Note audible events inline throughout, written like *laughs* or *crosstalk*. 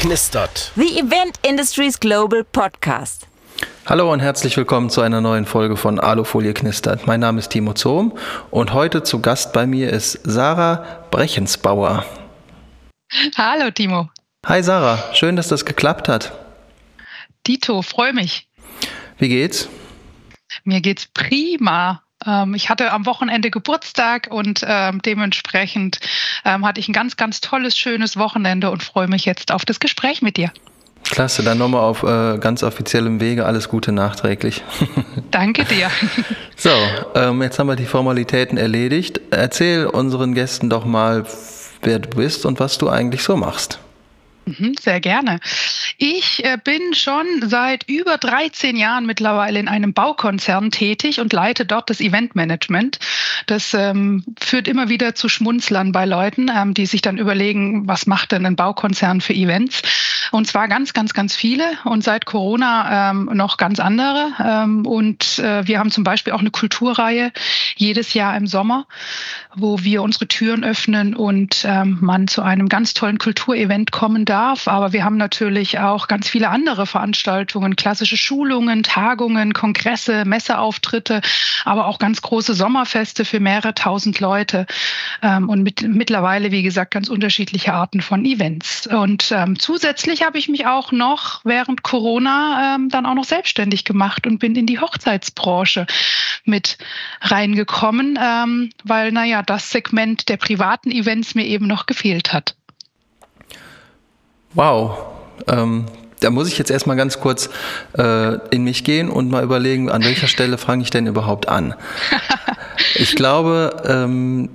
knistert. The Event Industries Global Podcast. Hallo und herzlich willkommen zu einer neuen Folge von Alufolie knistert. Mein Name ist Timo Zohm und heute zu Gast bei mir ist Sarah Brechensbauer. Hallo Timo. Hi Sarah, schön, dass das geklappt hat. Dito, freue mich. Wie geht's? Mir geht's prima. Ähm, ich hatte am Wochenende Geburtstag und ähm, dementsprechend ähm, hatte ich ein ganz, ganz tolles, schönes Wochenende und freue mich jetzt auf das Gespräch mit dir. Klasse, dann nochmal auf äh, ganz offiziellem Wege alles Gute nachträglich. *laughs* Danke dir. *laughs* So, ähm, jetzt haben wir die Formalitäten erledigt. Erzähl unseren Gästen doch mal, wer du bist und was du eigentlich so machst. Mhm, sehr gerne. Ich äh, bin schon seit über 13 Jahren mittlerweile in einem Baukonzern tätig und leite dort das Eventmanagement. Das ähm, führt immer wieder zu Schmunzlern bei Leuten, ähm, die sich dann überlegen, was macht denn ein Baukonzern für Events? Und zwar ganz, ganz, ganz viele und seit Corona ähm, noch ganz andere. Ähm, und äh, wir haben zum Beispiel auch eine Kulturreihe jedes Jahr im Sommer, wo wir unsere Türen öffnen und ähm, man zu einem ganz tollen Kulturevent kommen darf. Aber wir haben natürlich auch ganz viele andere Veranstaltungen, klassische Schulungen, Tagungen, Kongresse, Messeauftritte, aber auch ganz große Sommerfeste für mehrere tausend Leute ähm, und mit, mittlerweile, wie gesagt, ganz unterschiedliche Arten von Events. Und ähm, zusätzlich habe ich mich auch noch während Corona ähm, dann auch noch selbstständig gemacht und bin in die Hochzeitsbranche mit reingekommen, ähm, weil, naja, das Segment der privaten Events mir eben noch gefehlt hat. Wow. Ähm, da muss ich jetzt erstmal ganz kurz äh, in mich gehen und mal überlegen, an welcher Stelle fange ich denn überhaupt an? *laughs* Ich glaube, ähm,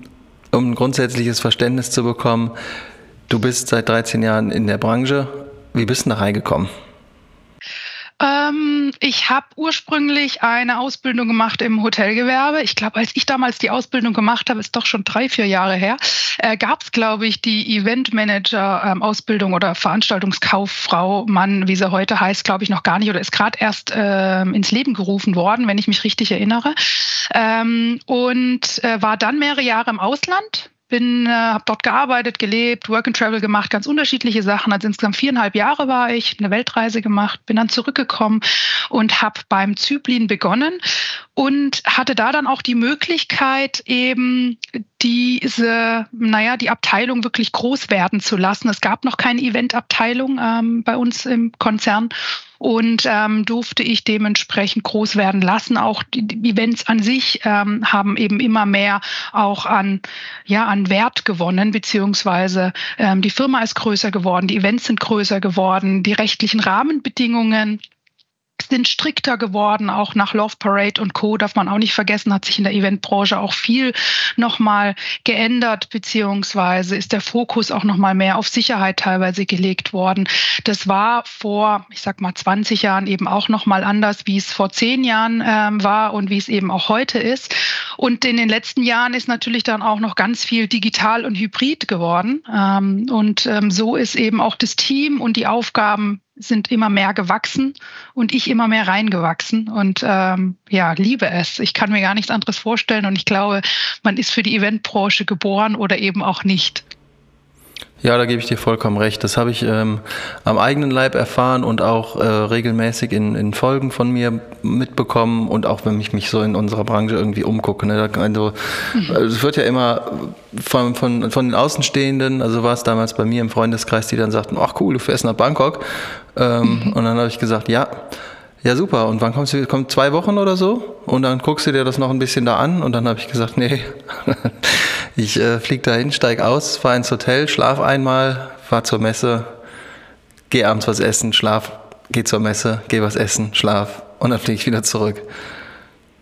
um ein grundsätzliches Verständnis zu bekommen, du bist seit 13 Jahren in der Branche. Wie bist du da reingekommen? Ähm, ich habe ursprünglich eine Ausbildung gemacht im Hotelgewerbe. Ich glaube, als ich damals die Ausbildung gemacht habe, ist doch schon drei, vier Jahre her, äh, gab es, glaube ich, die Eventmanager-Ausbildung ähm, oder Veranstaltungskauffrau, Mann, wie sie heute heißt, glaube ich, noch gar nicht oder ist gerade erst ähm, ins Leben gerufen worden, wenn ich mich richtig erinnere. Ähm, und äh, war dann mehrere Jahre im Ausland bin, äh, habe dort gearbeitet, gelebt, Work and Travel gemacht, ganz unterschiedliche Sachen. Also insgesamt viereinhalb Jahre war ich, eine Weltreise gemacht, bin dann zurückgekommen und habe beim Zyplin begonnen und hatte da dann auch die Möglichkeit, eben diese, naja, die Abteilung wirklich groß werden zu lassen. Es gab noch keine Eventabteilung ähm, bei uns im Konzern und ähm, durfte ich dementsprechend groß werden lassen. Auch die, Events an sich ähm, haben eben immer mehr auch an, ja, an Wert gewonnen, beziehungsweise ähm, die Firma ist größer geworden, die Events sind größer geworden, die rechtlichen Rahmenbedingungen sind strikter geworden, auch nach Love Parade und Co. darf man auch nicht vergessen, hat sich in der Eventbranche auch viel nochmal geändert, beziehungsweise ist der Fokus auch nochmal mehr auf Sicherheit teilweise gelegt worden. Das war vor, ich sag mal, 20 Jahren eben auch nochmal anders, wie es vor zehn Jahren ähm, war und wie es eben auch heute ist. Und in den letzten Jahren ist natürlich dann auch noch ganz viel digital und hybrid geworden. Ähm, und ähm, so ist eben auch das Team und die Aufgaben sind immer mehr gewachsen und ich immer mehr reingewachsen und ähm, ja, liebe es. Ich kann mir gar nichts anderes vorstellen und ich glaube, man ist für die Eventbranche geboren oder eben auch nicht. Ja, da gebe ich dir vollkommen recht. Das habe ich ähm, am eigenen Leib erfahren und auch äh, regelmäßig in, in Folgen von mir mitbekommen und auch wenn ich mich so in unserer Branche irgendwie umgucke. Ne? Also, mhm. Es wird ja immer von, von, von den Außenstehenden, also war es damals bei mir im Freundeskreis, die dann sagten, ach cool, du fährst nach Bangkok. Ähm, mhm. Und dann habe ich gesagt, ja. Ja, super. Und wann kommst du? Kommt zwei Wochen oder so? Und dann guckst du dir das noch ein bisschen da an. Und dann habe ich gesagt, nee, *laughs* ich äh, fliege dahin, steig aus, fahre ins Hotel, schlaf einmal, fahr zur Messe, geh abends was essen, schlaf, geh zur Messe, geh was essen, schlaf und dann fliege ich wieder zurück.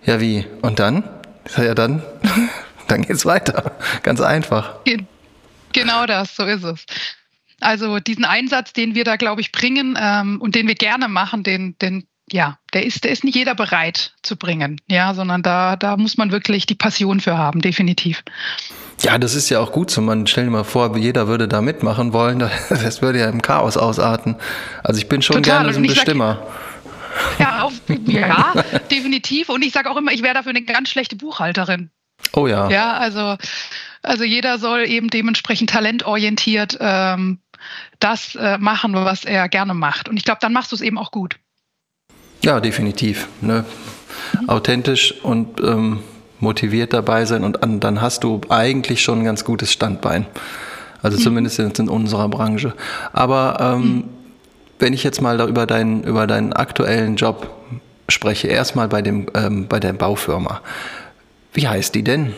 Ja, wie? Und dann? Ich sag, ja, dann, *laughs* dann geht's weiter. Ganz einfach. Genau das, so ist es. Also diesen Einsatz, den wir da, glaube ich, bringen ähm, und den wir gerne machen, den, den, ja, der ist, der ist nicht jeder bereit zu bringen, ja, sondern da, da muss man wirklich die Passion für haben, definitiv. Ja, das ist ja auch gut so. Man stell dir mal vor, jeder würde da mitmachen wollen. *laughs* Das würde ja im Chaos ausarten. Also ich bin schon Total. gerne so ein Bestimmer. Sag, ja, auf, ja, definitiv. Und ich sage auch immer, ich wäre dafür eine ganz schlechte Buchhalterin. Oh ja. Ja, also, also jeder soll eben dementsprechend talentorientiert ähm, das äh, machen, was er gerne macht. Und ich glaube, dann machst du es eben auch gut. Ja, definitiv. Ne? Mhm. Authentisch und ähm, motiviert dabei sein und an, dann hast du eigentlich schon ein ganz gutes Standbein. Also mhm. zumindest in, in, unserer Branche. Aber ähm, mhm. wenn ich jetzt mal da über deinen, über deinen aktuellen Job spreche, erstmal bei, dem, ähm, bei der Baufirma. Wie heißt die denn?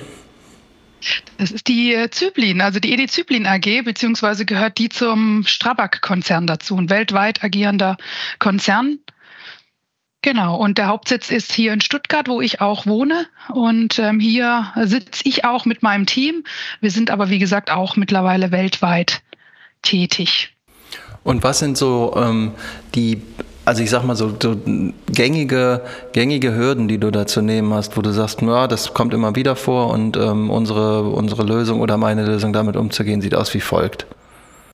Das ist die äh, Zyplin, also die Edi Zyplin AG, beziehungsweise gehört die zum Strabag-Konzern dazu, ein weltweit agierender Konzern. Genau, und der Hauptsitz ist hier in Stuttgart, wo ich auch wohne. Und ähm, hier sitze ich auch mit meinem Team. Wir sind aber, wie gesagt, auch mittlerweile weltweit tätig. Und was sind so ähm, die also ich sag mal so, so, gängige, gängige Hürden, die du da zu nehmen hast, wo du sagst, ja, das kommt immer wieder vor und ähm, unsere, unsere Lösung oder meine Lösung damit umzugehen, sieht aus wie folgt.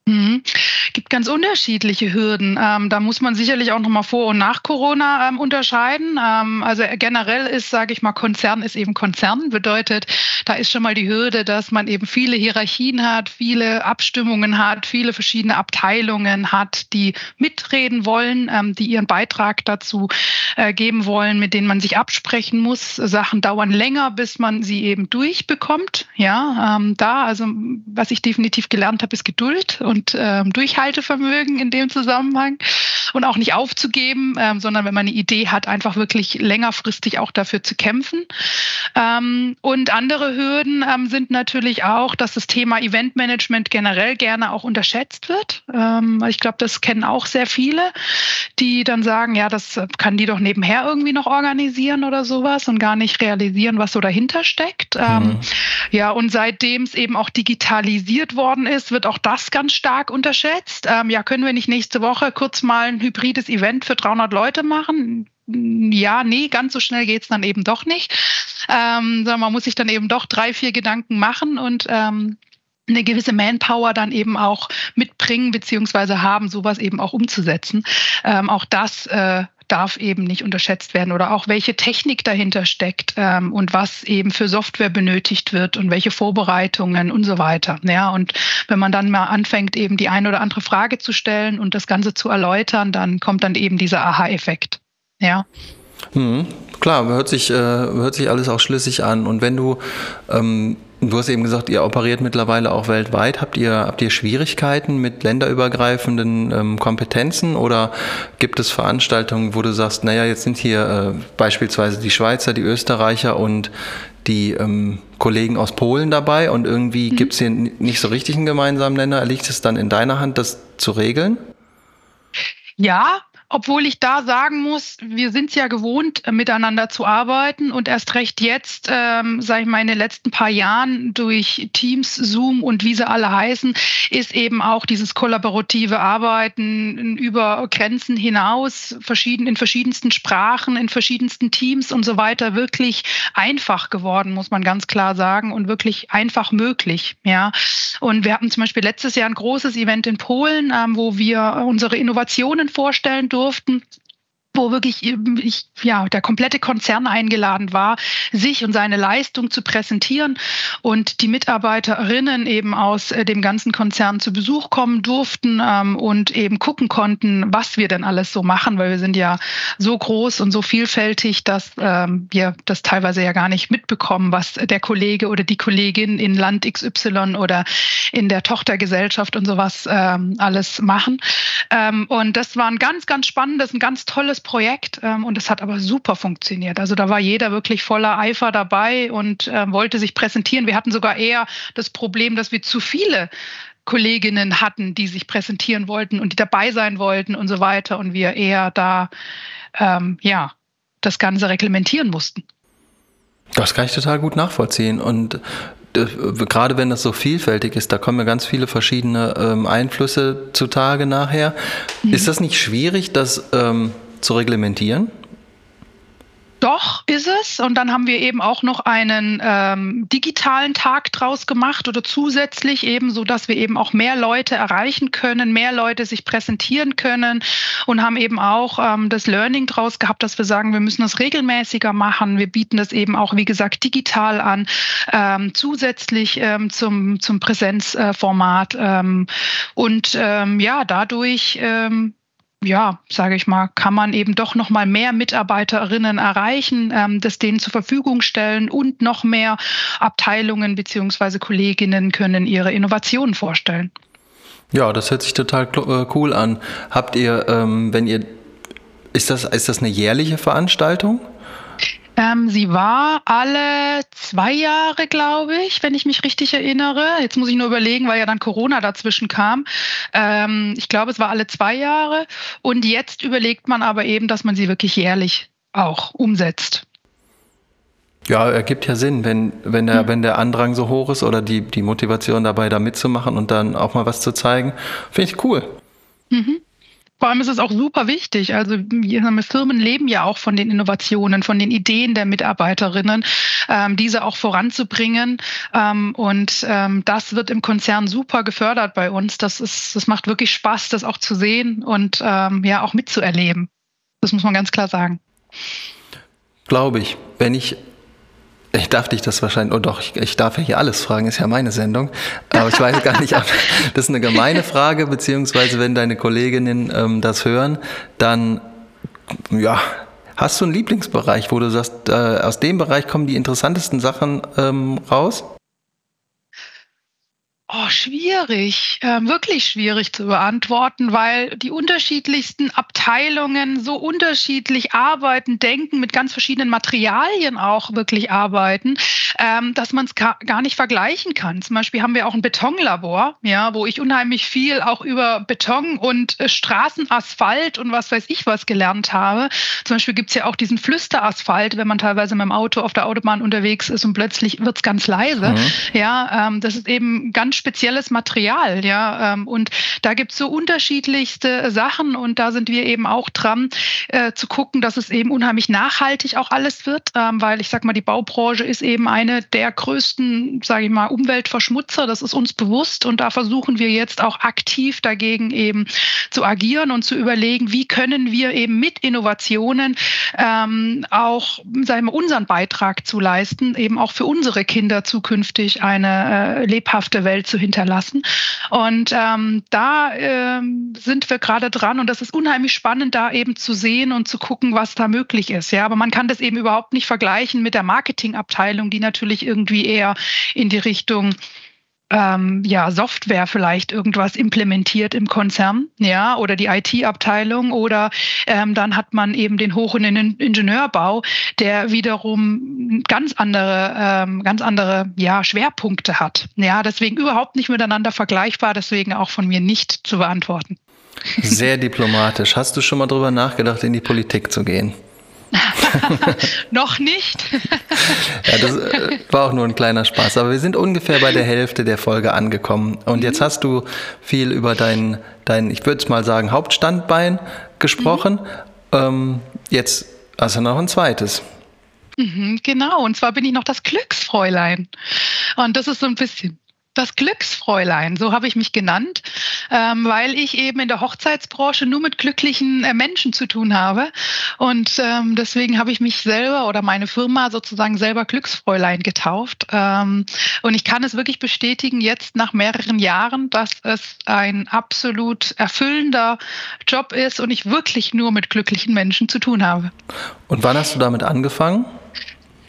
Mhm. Gibt ganz unterschiedliche Hürden. Ähm, da muss man sicherlich auch nochmal vor und nach Corona ähm, unterscheiden. Ähm, also generell ist, sage ich mal, Konzern ist eben Konzern. Bedeutet, da ist schon mal die Hürde, dass man eben viele Hierarchien hat, viele Abstimmungen hat, viele verschiedene Abteilungen hat, die mitreden wollen, ähm, die ihren Beitrag dazu äh, geben wollen, mit denen man sich absprechen muss. Sachen dauern länger, bis man sie eben durchbekommt. Ja, ähm, da, also was ich definitiv gelernt habe, ist Geduld und ähm, Durchhaltevermögen in dem Zusammenhang und auch nicht aufzugeben, ähm, sondern wenn man eine Idee hat, einfach wirklich längerfristig auch dafür zu kämpfen. Ähm, und andere Hürden ähm, sind natürlich auch, dass das Thema Eventmanagement generell gerne auch unterschätzt wird. Ähm, ich glaube, das kennen auch sehr viele, die dann sagen, ja, das kann die doch nebenher irgendwie noch organisieren oder sowas und gar nicht realisieren, was so dahinter steckt. Ähm, mhm. Ja, und seitdem es eben auch digitalisiert worden ist, wird auch das ganz stark unterschätzt. Ähm, ja, können wir nicht nächste Woche kurz mal ein hybrides Event für 300 Leute machen? Ja, nee, ganz so schnell geht es dann eben doch nicht. Ähm, man muss sich dann eben doch drei, vier Gedanken machen und ähm, eine gewisse Manpower dann eben auch mitbringen beziehungsweise haben, sowas eben auch umzusetzen. Ähm, auch das äh, darf eben nicht unterschätzt werden oder auch welche Technik dahinter steckt ähm, und was eben für Software benötigt wird und welche Vorbereitungen und so weiter. Ja, und wenn man dann mal anfängt, eben die eine oder andere Frage zu stellen und das Ganze zu erläutern, dann kommt dann eben dieser Aha-Effekt. Ja. Mhm, klar, hört sich, äh, hört sich alles auch schlüssig an. Und wenn du ähm Du hast eben gesagt, ihr operiert mittlerweile auch weltweit. Habt ihr, habt ihr Schwierigkeiten mit länderübergreifenden ähm, Kompetenzen oder gibt es Veranstaltungen, wo du sagst, naja, jetzt sind hier äh, beispielsweise die Schweizer, die Österreicher und die ähm, Kollegen aus Polen dabei und irgendwie mhm. gibt es hier nicht so richtig einen gemeinsamen Nenner. Liegt es dann in deiner Hand, das zu regeln? Ja, obwohl ich da sagen muss, wir sind es ja gewohnt, äh, miteinander zu arbeiten und erst recht jetzt, ähm, sage ich mal, in den letzten paar Jahren durch Teams, Zoom und wie sie alle heißen, ist eben auch dieses kollaborative Arbeiten über Grenzen hinaus, verschieden, in verschiedensten Sprachen, in verschiedensten Teams und so weiter wirklich einfach geworden, muss man ganz klar sagen, und wirklich einfach möglich. Ja. Und wir hatten zum Beispiel letztes Jahr ein großes Event in Polen, ähm, wo wir unsere Innovationen vorstellen durften durften wo wirklich ich, ja, der komplette Konzern eingeladen war, sich und seine Leistung zu präsentieren und die Mitarbeiterinnen eben aus äh, dem ganzen Konzern zu Besuch kommen durften ähm, und eben gucken konnten, was wir denn alles so machen, weil wir sind ja so groß und so vielfältig, dass ähm, wir das teilweise ja gar nicht mitbekommen, was der Kollege oder die Kollegin in Land XY oder in der Tochtergesellschaft und sowas ähm, alles machen. Ähm, und das war ein ganz, ganz spannendes, ein ganz tolles Projekt ähm, und es hat aber super funktioniert. Also da war jeder wirklich voller Eifer dabei und äh, wollte sich präsentieren. Wir hatten sogar eher das Problem, dass wir zu viele Kolleginnen hatten, die sich präsentieren wollten und die dabei sein wollten und so weiter und wir eher da ähm, ja das Ganze reglementieren mussten. Das kann ich total gut nachvollziehen und äh, gerade wenn das so vielfältig ist, da kommen ja ganz viele verschiedene ähm, Einflüsse zutage nachher. Mhm. Ist das nicht schwierig, dass ähm, zu reglementieren? Doch, ist es. Und dann haben wir eben auch noch einen ähm, digitalen Tag draus gemacht oder zusätzlich eben, so dass wir eben auch mehr Leute erreichen können, mehr Leute sich präsentieren können und haben eben auch ähm, das Learning draus gehabt, dass wir sagen, wir müssen das regelmäßiger machen. Wir bieten das eben auch, wie gesagt, digital an, ähm, zusätzlich ähm, zum, zum Präsenzformat. Ähm, und ähm, ja, dadurch ähm, ja, sage ich mal, kann man eben doch noch mal mehr Mitarbeiterinnen erreichen, ähm, das denen zur Verfügung stellen und noch mehr Abteilungen beziehungsweise Kolleginnen können ihre Innovationen vorstellen. Ja, das hört sich total äh, cool an. Habt ihr, ähm, wenn ihr, ist das, ist das eine jährliche Veranstaltung? Ähm, sie war alle zwei Jahre, glaube ich, wenn ich mich richtig erinnere. Jetzt muss ich nur überlegen, weil ja dann Corona dazwischen kam. Ähm, ich glaube, es war alle zwei Jahre. Und jetzt überlegt man aber eben, dass man sie wirklich jährlich auch umsetzt. Ja, ergibt ja Sinn, wenn, wenn, der, mhm. wenn der Andrang so hoch ist oder die, die Motivation dabei, da mitzumachen und dann auch mal was zu zeigen. Finde ich cool. Mhm. Vor allem ist es auch super wichtig. Also Firmen leben ja auch von den Innovationen, von den Ideen der Mitarbeiterinnen, ähm, diese auch voranzubringen. Ähm, und ähm, das wird im Konzern super gefördert bei uns. Das ist, das macht wirklich Spaß, das auch zu sehen und ja auch mitzuerleben. Das muss man ganz klar sagen. Glaube ich. Wenn ich ich darf dich das wahrscheinlich, oh doch, ich, ich, darf ja hier alles fragen, ist ja meine Sendung. Aber ich weiß gar nicht, ob *laughs* das ist eine gemeine Frage, beziehungsweise wenn deine Kolleginnen ähm, das hören, dann, ja, hast du einen Lieblingsbereich, wo du sagst, äh, aus dem Bereich kommen die interessantesten Sachen ähm, raus? Oh, schwierig, äh, wirklich schwierig zu beantworten, weil die unterschiedlichsten Abteilungen so unterschiedlich arbeiten, denken, mit ganz verschiedenen Materialien auch wirklich arbeiten, ähm, dass man es gar nicht vergleichen kann. Zum Beispiel haben wir auch ein Betonlabor, ja, wo ich unheimlich viel auch über Beton und äh, Straßenasphalt und was weiß ich was gelernt habe. Zum Beispiel gibt es ja auch diesen Flüsterasphalt, wenn man teilweise mit dem Auto auf der Autobahn unterwegs ist und plötzlich wird es ganz leise. Mhm. Ja, ähm, das ist eben ganz spezielles Material, ja. Ähm, und da gibt es so unterschiedlichste Sachen und da sind wir eben auch dran äh, zu gucken, dass es eben unheimlich nachhaltig auch alles wird, ähm, weil ich sag mal, die Baubranche ist eben eine der größten, sage ich mal, Umweltverschmutzer. Das ist uns bewusst und da versuchen wir jetzt auch aktiv dagegen eben zu agieren und zu überlegen, wie können wir eben mit Innovationen ähm, auch, sagen wir, unseren Beitrag zu leisten, eben auch für unsere Kinder zukünftig eine äh, lebhafte Welt zu hinterlassen. Und ähm, da ähm, sind wir gerade dran und das ist unheimlich spannend, da eben zu sehen und zu gucken, was da möglich ist. Ja, aber man kann das eben überhaupt nicht vergleichen mit der Marketingabteilung, die natürlich irgendwie eher in die Richtung ähm, ja, Software vielleicht irgendwas implementiert im Konzern, ja, oder die IT-Abteilung oder ähm, dann hat man eben den Hoch- und Ingenieurbau, der wiederum ganz andere, ähm, ganz andere ja, Schwerpunkte hat. Ja, deswegen überhaupt nicht miteinander vergleichbar, deswegen auch von mir nicht zu beantworten. Sehr diplomatisch. Hast du schon mal darüber nachgedacht, in die Politik zu gehen? *laughs* Noch nicht. *laughs* ja, das äh, war auch nur ein kleiner Spaß. Aber wir sind ungefähr bei der Hälfte der Folge angekommen. Und mhm. jetzt hast du viel über dein, dein ich würde es mal sagen, Hauptstandbein gesprochen. Mhm. Ähm, jetzt hast du noch ein zweites. Mhm, genau, und zwar bin ich noch das Glücksfräulein. Und das ist so ein bisschen das Glücksfräulein, so habe ich mich genannt, ähm, weil ich eben in der Hochzeitsbranche nur mit glücklichen äh, Menschen zu tun habe. Und ähm, deswegen habe ich mich selber oder meine Firma sozusagen selber Glücksfräulein getauft. Ähm, und ich kann es wirklich bestätigen, jetzt nach mehreren Jahren, dass es ein absolut erfüllender Job ist und ich wirklich nur mit glücklichen Menschen zu tun habe. Und wann hast du damit angefangen?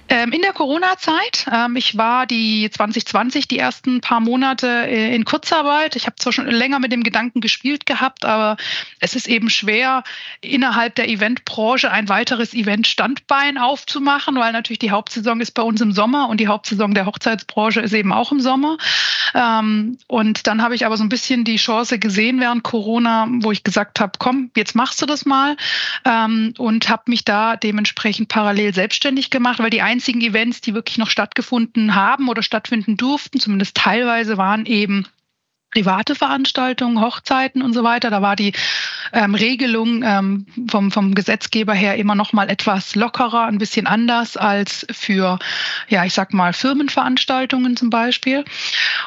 Ähm, in der Corona-Zeit. Ähm, ich war die 2020 die ersten paar Monate äh, in Kurzarbeit. Ich habe zwar schon länger mit dem Gedanken gespielt gehabt, aber es ist eben schwer, innerhalb der Eventbranche ein weiteres Event-Standbein aufzumachen, weil natürlich die Hauptsaison ist bei uns im Sommer und die Hauptsaison der Hochzeitsbranche ist eben auch im Sommer. Ähm, und dann habe ich aber so ein bisschen die Chance gesehen während Corona, wo ich gesagt habe, komm, jetzt machst du das mal und habe mich da dementsprechend parallel selbstständig gemacht, weil die einzigen Events, die wirklich noch stattgefunden haben oder stattfinden durften, zumindest teilweise, waren eben private Veranstaltungen, Hochzeiten und so weiter. Da war die ähm, Regelung ähm, vom, vom Gesetzgeber her immer noch mal etwas lockerer, ein bisschen anders als für, ja, ich sag mal, Firmenveranstaltungen zum Beispiel.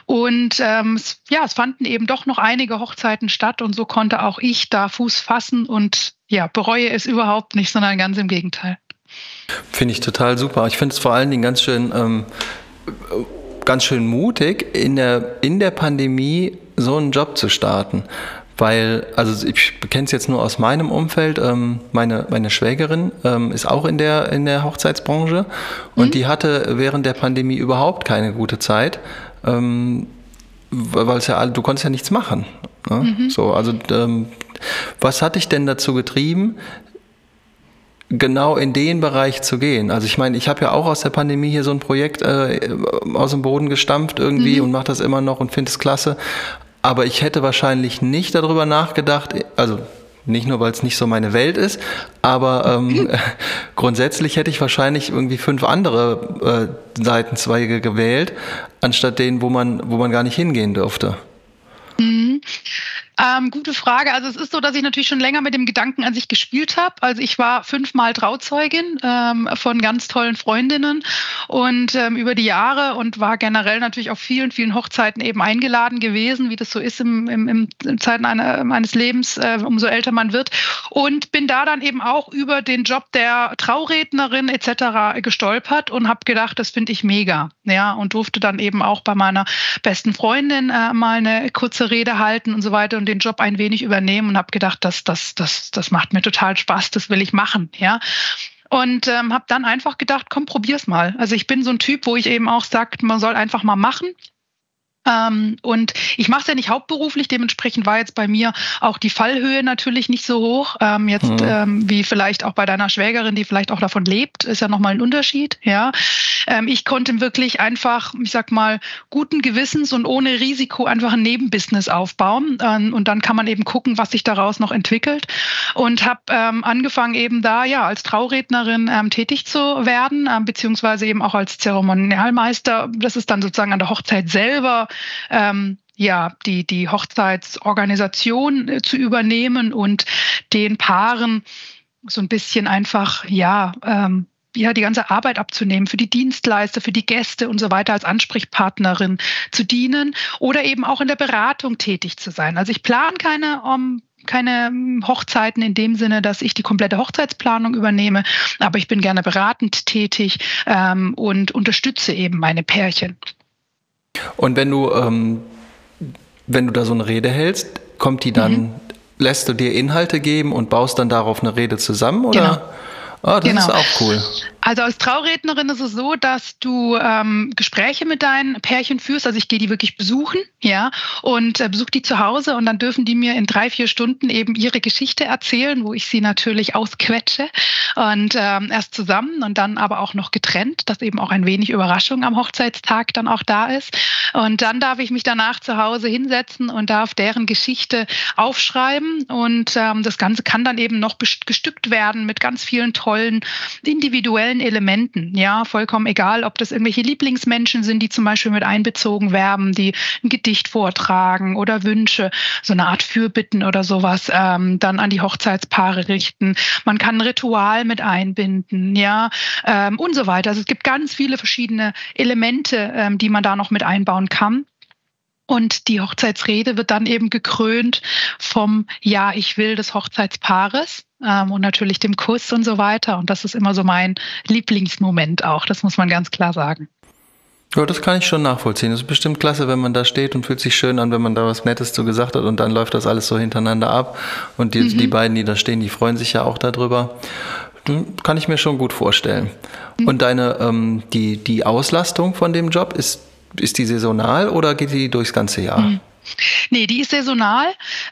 Und ähm, ja, es fanden eben doch noch einige Hochzeiten statt und so konnte auch ich da Fuß fassen und ja, bereue es überhaupt nicht, sondern ganz im Gegenteil. Finde ich total super. Ich finde es vor allen Dingen ganz schön ähm, ganz schön mutig, in der, in der Pandemie so einen Job zu starten. Weil, also ich kenne es jetzt nur aus meinem Umfeld, ähm, meine, meine Schwägerin ähm, ist auch in der, in der Hochzeitsbranche und mhm. die hatte während der Pandemie überhaupt keine gute Zeit, ähm, weil es ja, du konntest ja nichts machen. Ne? Mhm. So, also ähm, was hat dich denn dazu getrieben, genau in den Bereich zu gehen. Also ich meine, ich habe ja auch aus der Pandemie hier so ein Projekt äh, aus dem Boden gestampft irgendwie mhm. und mache das immer noch und finde es klasse. Aber ich hätte wahrscheinlich nicht darüber nachgedacht, also nicht nur, weil es nicht so meine Welt ist, aber ähm, *laughs* *laughs* grundsätzlich hätte ich wahrscheinlich irgendwie fünf andere äh, Seitenzweige gewählt, anstatt denen, wo man, wo man gar nicht hingehen dürfte. Mhm. Ähm, gute Frage. Also es ist so, dass ich natürlich schon länger mit dem Gedanken an sich gespielt habe. Also ich war fünfmal Trauzeugin ähm, von ganz tollen Freundinnen und ähm, über die Jahre und war generell natürlich auf vielen, vielen Hochzeiten eben eingeladen gewesen, wie das so ist im, im, im, Zeiten einer, meines Lebens, äh, umso älter man wird. Und bin da dann eben auch über den Job der Traurednerin etc. gestolpert und habe gedacht, das finde ich mega. Ja, und durfte dann eben auch bei meiner besten Freundin äh, mal eine kurze Rede halten und so weiter. Und und den Job ein wenig übernehmen und habe gedacht, das, das, das, das macht mir total Spaß, das will ich machen. Ja. Und ähm, habe dann einfach gedacht, komm, probier's mal. Also ich bin so ein Typ, wo ich eben auch sage, man soll einfach mal machen. Ähm, und ich mache es ja nicht hauptberuflich, dementsprechend war jetzt bei mir auch die Fallhöhe natürlich nicht so hoch. Ähm, jetzt mhm. ähm, wie vielleicht auch bei deiner Schwägerin, die vielleicht auch davon lebt, ist ja nochmal ein Unterschied. Ja, ähm, ich konnte wirklich einfach, ich sag mal, guten Gewissens und ohne Risiko einfach ein Nebenbusiness aufbauen. Ähm, und dann kann man eben gucken, was sich daraus noch entwickelt. Und habe ähm, angefangen eben da ja als Traurednerin tätig zu werden, beziehungsweise eben auch als Zeremonialmeister. Das ist dann sozusagen an der Hochzeit selber ähm, ja, die, die Hochzeitsorganisation äh, zu übernehmen und den Paaren so ein bisschen einfach, ja, ähm, ja, die ganze Arbeit abzunehmen, für die Dienstleister, für die Gäste und so weiter als Ansprechpartnerin zu dienen oder eben auch in der Beratung tätig zu sein. Also ich plane keine um, keine Hochzeiten in dem Sinne, dass ich die komplette Hochzeitsplanung übernehme, aber ich bin gerne beratend tätig ähm, und unterstütze eben meine Pärchen. Und wenn du, ähm, wenn du da so eine Rede hältst, kommt die dann, mhm. lässt du dir Inhalte geben und baust dann darauf eine Rede zusammen oder? Genau. Ah, das genau. ist auch cool. Also als Traurednerin ist es so, dass du ähm, Gespräche mit deinen Pärchen führst. Also ich gehe die wirklich besuchen, ja, und äh, besuche die zu Hause und dann dürfen die mir in drei, vier Stunden eben ihre Geschichte erzählen, wo ich sie natürlich ausquetsche und ähm, erst zusammen und dann aber auch noch getrennt, dass eben auch ein wenig Überraschung am Hochzeitstag dann auch da ist. Und dann darf ich mich danach zu Hause hinsetzen und darf deren Geschichte aufschreiben und ähm, das Ganze kann dann eben noch gestückt werden mit ganz vielen tollen individuellen allen Elementen. Ja, vollkommen egal, ob das irgendwelche Lieblingsmenschen sind, die zum Beispiel mit einbezogen werden, die ein Gedicht vortragen oder Wünsche, so eine Art Fürbitten oder sowas, ähm, dann an die Hochzeitspaare richten. Man kann ein Ritual mit einbinden, ja, ähm, und so weiter. Also es gibt ganz viele verschiedene Elemente, ähm, die man da noch mit einbauen kann. Und die Hochzeitsrede wird dann eben gekrönt vom Ja, ich will des Hochzeitspaares ähm, und natürlich dem Kuss und so weiter. Und das ist immer so mein Lieblingsmoment auch, das muss man ganz klar sagen. Ja, das kann ich schon nachvollziehen. Das ist bestimmt klasse, wenn man da steht und fühlt sich schön an, wenn man da was Nettes zu gesagt hat und dann läuft das alles so hintereinander ab. Und die, mhm. die beiden, die da stehen, die freuen sich ja auch darüber. Kann ich mir schon gut vorstellen. Mhm. Und deine, ähm, die, die Auslastung von dem Job, ist, ist die saisonal oder geht die durchs ganze Jahr? Mhm. Nee, die ist saisonal.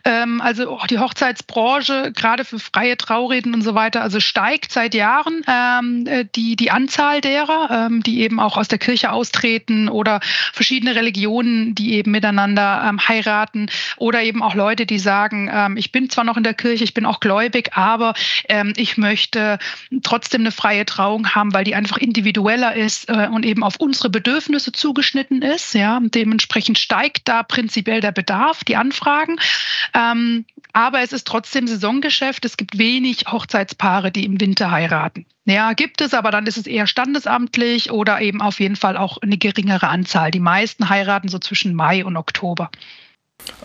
Ähm, also oh, die Hochzeitsbranche, gerade für freie Traureden und so weiter, also steigt seit Jahren ähm, äh, die, die Anzahl derer, ähm, die eben auch aus der Kirche austreten oder verschiedene Religionen, die eben miteinander heiraten oder eben auch Leute, die sagen, ich bin zwar noch in der Kirche, ich bin auch gläubig, aber ich möchte trotzdem eine freie Trauung haben, weil die einfach individueller ist äh, und eben auf unsere Bedürfnisse zugeschnitten ist. Ja, dementsprechend steigt da prinzipiell der Bedarf, die Anfragen. Ähm, aber es ist trotzdem Saisongeschäft. Es gibt wenig Hochzeitspaare, die im Winter heiraten. Ja, gibt es, aber dann ist es eher standesamtlich oder eben auf jeden Fall auch eine geringere Anzahl. Die meisten heiraten so zwischen Mai und Oktober.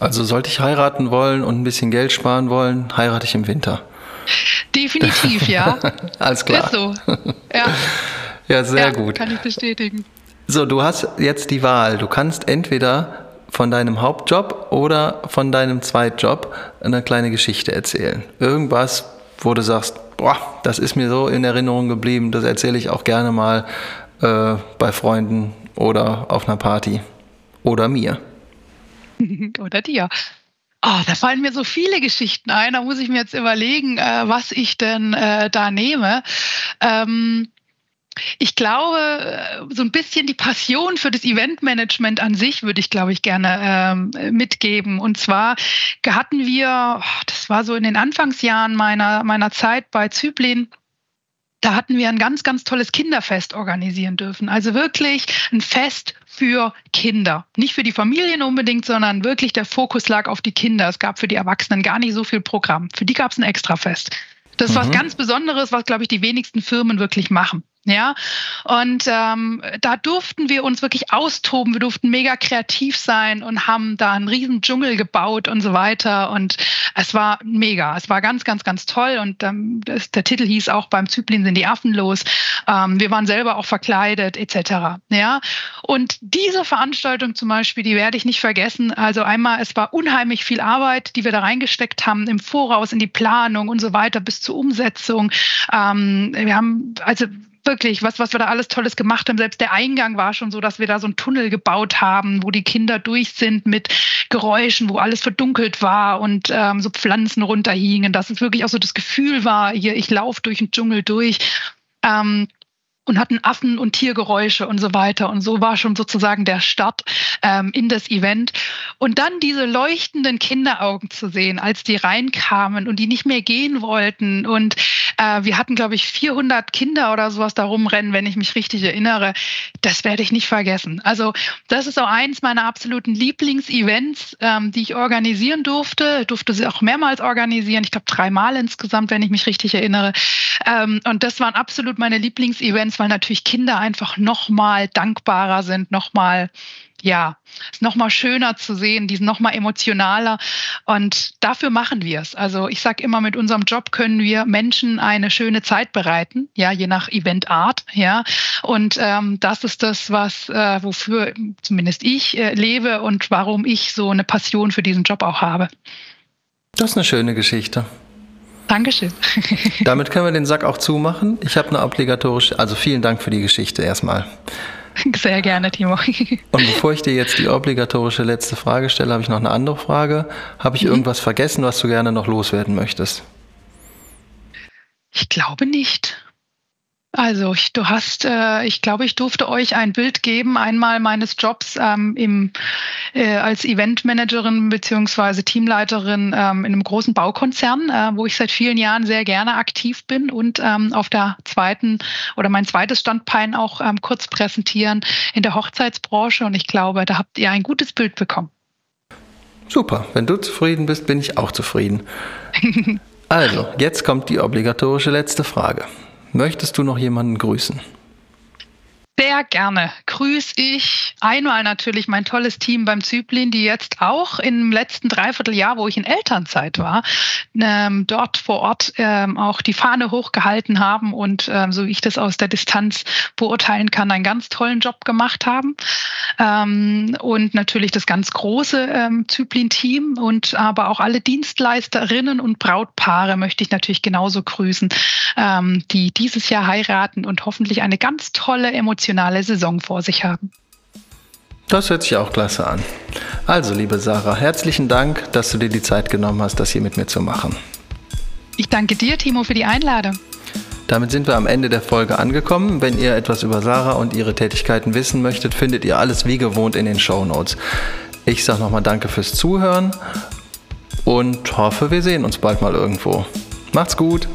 Also sollte ich heiraten wollen und ein bisschen Geld sparen wollen, heirate ich im Winter. Definitiv, ja. *laughs* Alles klar. Ist so. Ja. Ja, sehr ja, gut. Kann ich bestätigen. So, du hast jetzt die Wahl. Du kannst entweder von deinem Hauptjob oder von deinem Zweitjob eine kleine Geschichte erzählen. Irgendwas, wo du sagst, boah, das ist mir so in Erinnerung geblieben, das erzähle ich auch gerne mal äh, bei Freunden oder auf einer Party oder mir. *laughs* oder dir. Oh, da fallen mir so viele Geschichten ein. Da muss ich mir jetzt überlegen, äh, was ich denn äh, da nehme. Ähm, ich glaube, äh, so ein bisschen die Passion für das Eventmanagement an sich würde ich, glaube ich, gerne ähm, mitgeben. Und zwar hatten wir, oh, das war so in den Anfangsjahren meiner, meiner Zeit bei Zyplin, da hatten wir ein ganz, ganz tolles Kinderfest organisieren dürfen. Also wirklich ein Fest für Kinder. Nicht für die Familien unbedingt, sondern wirklich der Fokus lag auf die Kinder. Es gab für die Erwachsenen gar nicht so viel Programm. Für die gab es ein Extrafest. Das ist mhm. was ganz Besonderes, was, glaube ich, die wenigsten Firmen wirklich machen. Ja, und ähm, da durften wir uns wirklich austoben, wir durften mega kreativ sein und haben da einen riesen Dschungel gebaut und so weiter. Und es war mega, es war ganz, ganz, ganz toll. Und ähm, das, der Titel hieß auch beim Zyplin sind die Affen los. Ähm, wir waren selber auch verkleidet etc. Ja, und diese Veranstaltung zum Beispiel, die werde ich nicht vergessen. Also einmal, es war unheimlich viel Arbeit, die wir da reingesteckt haben im Voraus in die Planung und so weiter bis zur Umsetzung. Ähm, wir haben also wirklich, was, was wir da alles Tolles gemacht haben. Selbst der Eingang war schon so, dass wir da so einen Tunnel gebaut haben, wo die Kinder durch sind mit Geräuschen, wo alles verdunkelt war und ähm, so Pflanzen runterhingen, dass es wirklich auch so das Gefühl war, hier, ich laufe durch den Dschungel durch. Ähm, und hatten Affen- und Tiergeräusche und so weiter. Und so war schon sozusagen der Start ähm, in das Event. Und dann diese leuchtenden Kinderaugen zu sehen, als die reinkamen und die nicht mehr gehen wollten. Und äh, wir hatten, glaube ich, 400 Kinder oder sowas da rumrennen, wenn ich mich richtig erinnere. Das werde ich nicht vergessen. Also das ist auch eins meiner absoluten Lieblingsevents, ähm, die ich organisieren durfte. Ich durfte sie auch mehrmals organisieren. Ich glaube, dreimal insgesamt, wenn ich mich richtig erinnere. Ähm, und das waren absolut meine Lieblingsevents weil natürlich Kinder einfach noch mal dankbarer sind, noch mal ja, ist noch mal schöner zu sehen, die sind noch mal emotionaler und dafür machen wir es. Also ich sage immer, mit unserem Job können wir Menschen eine schöne Zeit bereiten, ja, je nach Eventart, ja. Und ähm, das ist das, was äh, wofür zumindest ich äh, lebe und warum ich so eine Passion für diesen Job auch habe. Das ist eine schöne Geschichte. Dankeschön. *laughs* Damit können wir den Sack auch zumachen. Ich habe eine obligatorische, also vielen Dank für die Geschichte erstmal. Sehr gerne, Timo. *laughs* Und bevor ich dir jetzt die obligatorische letzte Frage stelle, habe ich noch eine andere Frage. Habe ich mhm. irgendwas vergessen, was du gerne noch loswerden möchtest? Ich glaube nicht. Also ich, du hast, äh, ich glaube, ich durfte euch ein Bild geben, einmal meines Jobs ähm, im, äh, als Eventmanagerin beziehungsweise Teamleiterin ähm, in einem großen Baukonzern, äh, wo ich seit vielen Jahren sehr gerne aktiv bin und ähm, auf der zweiten oder mein zweites Standbein auch ähm, kurz präsentieren in der Hochzeitsbranche. Und ich glaube, da habt ihr ein gutes Bild bekommen. Super, wenn du zufrieden bist, bin ich auch zufrieden. *laughs* also, jetzt kommt die obligatorische letzte Frage. Möchtest du noch jemanden grüßen? Sehr gerne grüße ich einmal natürlich mein tolles Team beim Zyplin, die jetzt auch im letzten Dreivierteljahr, wo ich in Elternzeit war, ähm, dort vor Ort ähm, auch die Fahne hochgehalten haben und ähm, so wie ich das aus der Distanz beurteilen kann, einen ganz tollen Job gemacht haben. Ähm, und natürlich das ganz große ähm, Zyplin-Team und aber auch alle Dienstleisterinnen und Brautpaare möchte ich natürlich genauso grüßen, ähm, die dieses Jahr heiraten und hoffentlich eine ganz tolle Emotion emotionale Saison vor sich haben. Das hört sich auch klasse an. Also, liebe Sarah, herzlichen Dank, dass du dir die Zeit genommen hast, das hier mit mir zu machen. Ich danke dir, Timo, für die Einladung. Damit sind wir am Ende der Folge angekommen. Wenn ihr etwas über Sarah und ihre Tätigkeiten wissen möchtet, findet ihr alles wie gewohnt in den Show Notes. Ich sage nochmal Danke fürs Zuhören und hoffe, wir sehen uns bald mal irgendwo. Macht's gut!